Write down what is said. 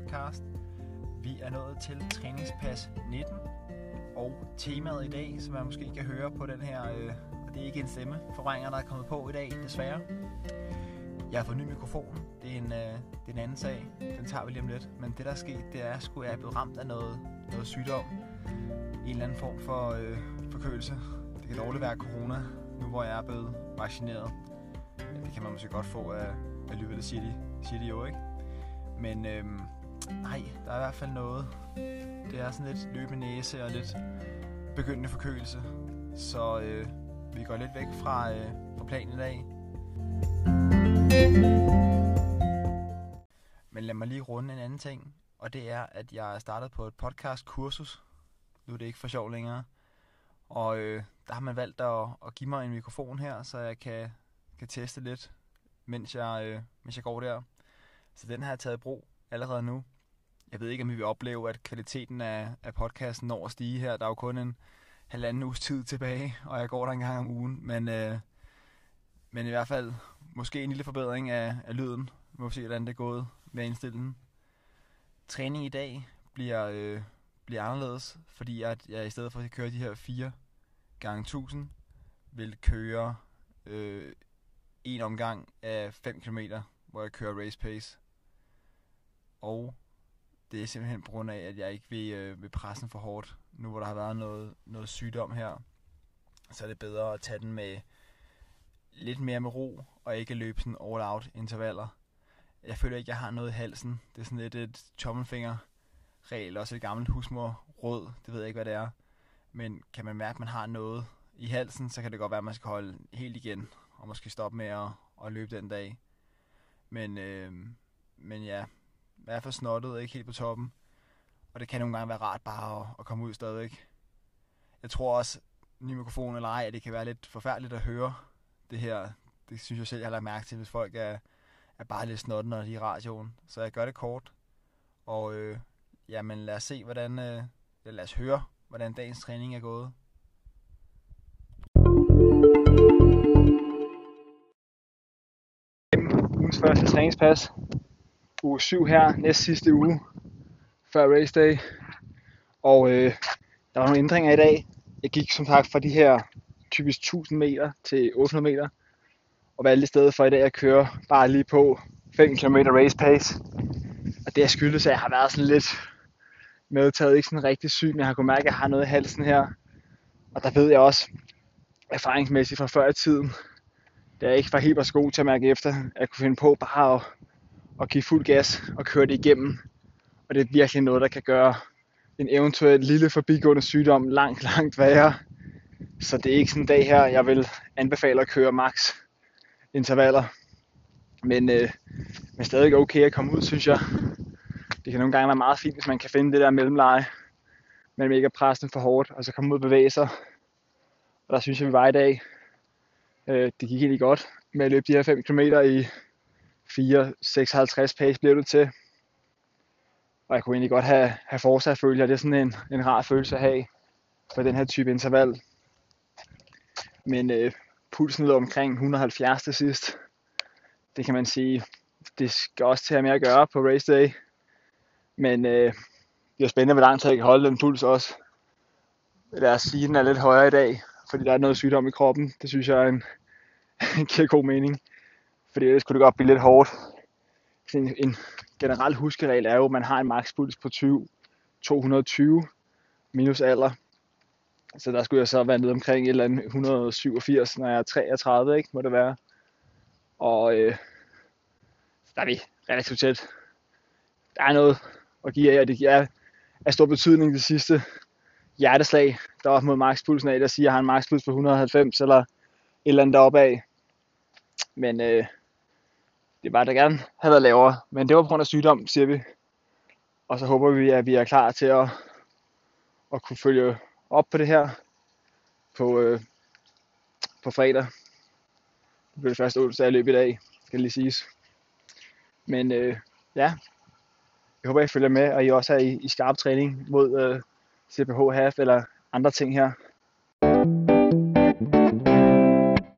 podcast. Vi er nået til træningspas 19, og temaet i dag, som man måske kan høre på den her, øh, og det er ikke en stemme forvrænger, der er kommet på i dag, desværre. Jeg har fået ny mikrofon, det er en, øh, det er en anden sag, den tager vi lige om lidt. Men det der er sket, det er, at jeg er blevet ramt af noget, noget sygdom, en eller anden form for øh, forkølelse. Det kan dårligt være corona, nu hvor jeg er blevet vaccineret. Ja, det kan man måske godt få af, af løbet, siger de, siger de jo, ikke? Men øhm, nej, der er i hvert fald noget. Det er sådan lidt løbende næse og lidt begyndende forkølelse. Så øh, vi går lidt væk fra, øh, fra planen i dag. Men lad mig lige runde en anden ting. Og det er, at jeg er startet på et podcast-kursus. Nu er det ikke for sjov længere. Og øh, der har man valgt at, at give mig en mikrofon her, så jeg kan, kan teste lidt, mens jeg, øh, mens jeg går der. Så den har jeg taget i brug allerede nu. Jeg ved ikke, om vi vil opleve, at kvaliteten af, af podcasten når at stige her. Der er jo kun en halvanden uges tid tilbage, og jeg går der en gang om ugen. Men, øh, men i hvert fald måske en lille forbedring af, af lyden. Vi må se, hvordan det er gået med indstillingen. Træning i dag bliver, øh, bliver anderledes, fordi at jeg i stedet for at køre de her 4 gange 1000 vil køre øh, en omgang af 5 km, hvor jeg kører race pace. Og det er simpelthen på grund af, at jeg ikke vil, øh, vil presse den for hårdt. Nu hvor der har været noget, noget sygdom her, så er det bedre at tage den med lidt mere med ro, og ikke løbe sådan all out intervaller. Jeg føler ikke, at jeg har noget i halsen. Det er sådan lidt et tommelfinger regel, også et gammelt husmor rød, Det ved jeg ikke, hvad det er. Men kan man mærke, at man har noget i halsen, så kan det godt være, at man skal holde helt igen, og måske stoppe med at, at løbe den dag. Men, øh, men ja, i hvert fald snottet, ikke helt på toppen. Og det kan nogle gange være rart bare at, at komme ud stadigvæk. Jeg tror også, ny mikrofon eller ej, at det kan være lidt forfærdeligt at høre det her. Det synes jeg selv, jeg har lagt mærke til, hvis folk er, er bare lidt snotten, når de er i radioen. Så jeg gør det kort. Og øh, jamen lad os se, hvordan, øh, lad os høre, hvordan dagens træning er gået. Ugens første træningspas. Uge 7 her, næst sidste uge, før race day. Og øh, der var nogle ændringer i dag. Jeg gik som sagt fra de her typisk 1000 meter til 800 meter. Og valgte i stedet for i dag at køre bare lige på 5 km race pace. Og det er skyldes, at jeg har været sådan lidt medtaget, ikke sådan rigtig syg, men jeg har kunnet mærke, at jeg har noget i halsen her. Og der ved jeg også, erfaringsmæssigt fra før i tiden, da jeg ikke var helt så god til at mærke efter, at jeg kunne finde på bare at, at give fuld gas og køre det igennem. Og det er virkelig noget, der kan gøre en eventuel lille forbigående sygdom langt, langt værre. Så det er ikke sådan en dag her, jeg vil anbefale at køre max intervaller. Men, øh, men stadig okay at komme ud, synes jeg. Det kan nogle gange være meget fint, hvis man kan finde det der mellemleje mellem ikke at presse den for hårdt, og så komme ud og bevæge sig. Og der synes jeg, vi var i dag. Øh, det gik egentlig godt med at løbe de her 5 km i 4.56 pace blev det til. Og jeg kunne egentlig godt have, have fortsat følge, det er sådan en, en rar følelse at have for den her type interval. Men øh, pulsen lå omkring 170 til sidst. Det kan man sige, det skal også til at mere at gøre på race day. Men øh, det er spændende, hvor lang tid jeg kan holde den puls også. Lad os sige, at den er lidt højere i dag, fordi der er noget sygdom i kroppen. Det synes jeg er en, giver god mening. Fordi ellers kunne det godt blive lidt hårdt. En, en generel huskeregel er jo, at man har en makspuls på 20, 220 minus alder. Så der skulle jeg så være nede omkring et eller andet 187, når jeg er 33, ikke, må det være. Og øh, der er vi relativt tæt. Der er noget at give af, og det er af stor betydning det sidste hjerteslag, der var mod makspulsen af, der siger, at jeg har en makspuls på 190 eller et eller andet deroppe af. Men øh, det var da gerne have været lavere, men det var på grund af sygdom, siger vi. Og så håber vi, at vi er klar til at, at kunne følge op på det her på, øh, på fredag. Det bliver det første onsdag jeg løb i dag, skal lige siges. Men øh, ja, jeg håber, I følger med, og I også er i, i skarp træning mod øh, CPH Half eller andre ting her.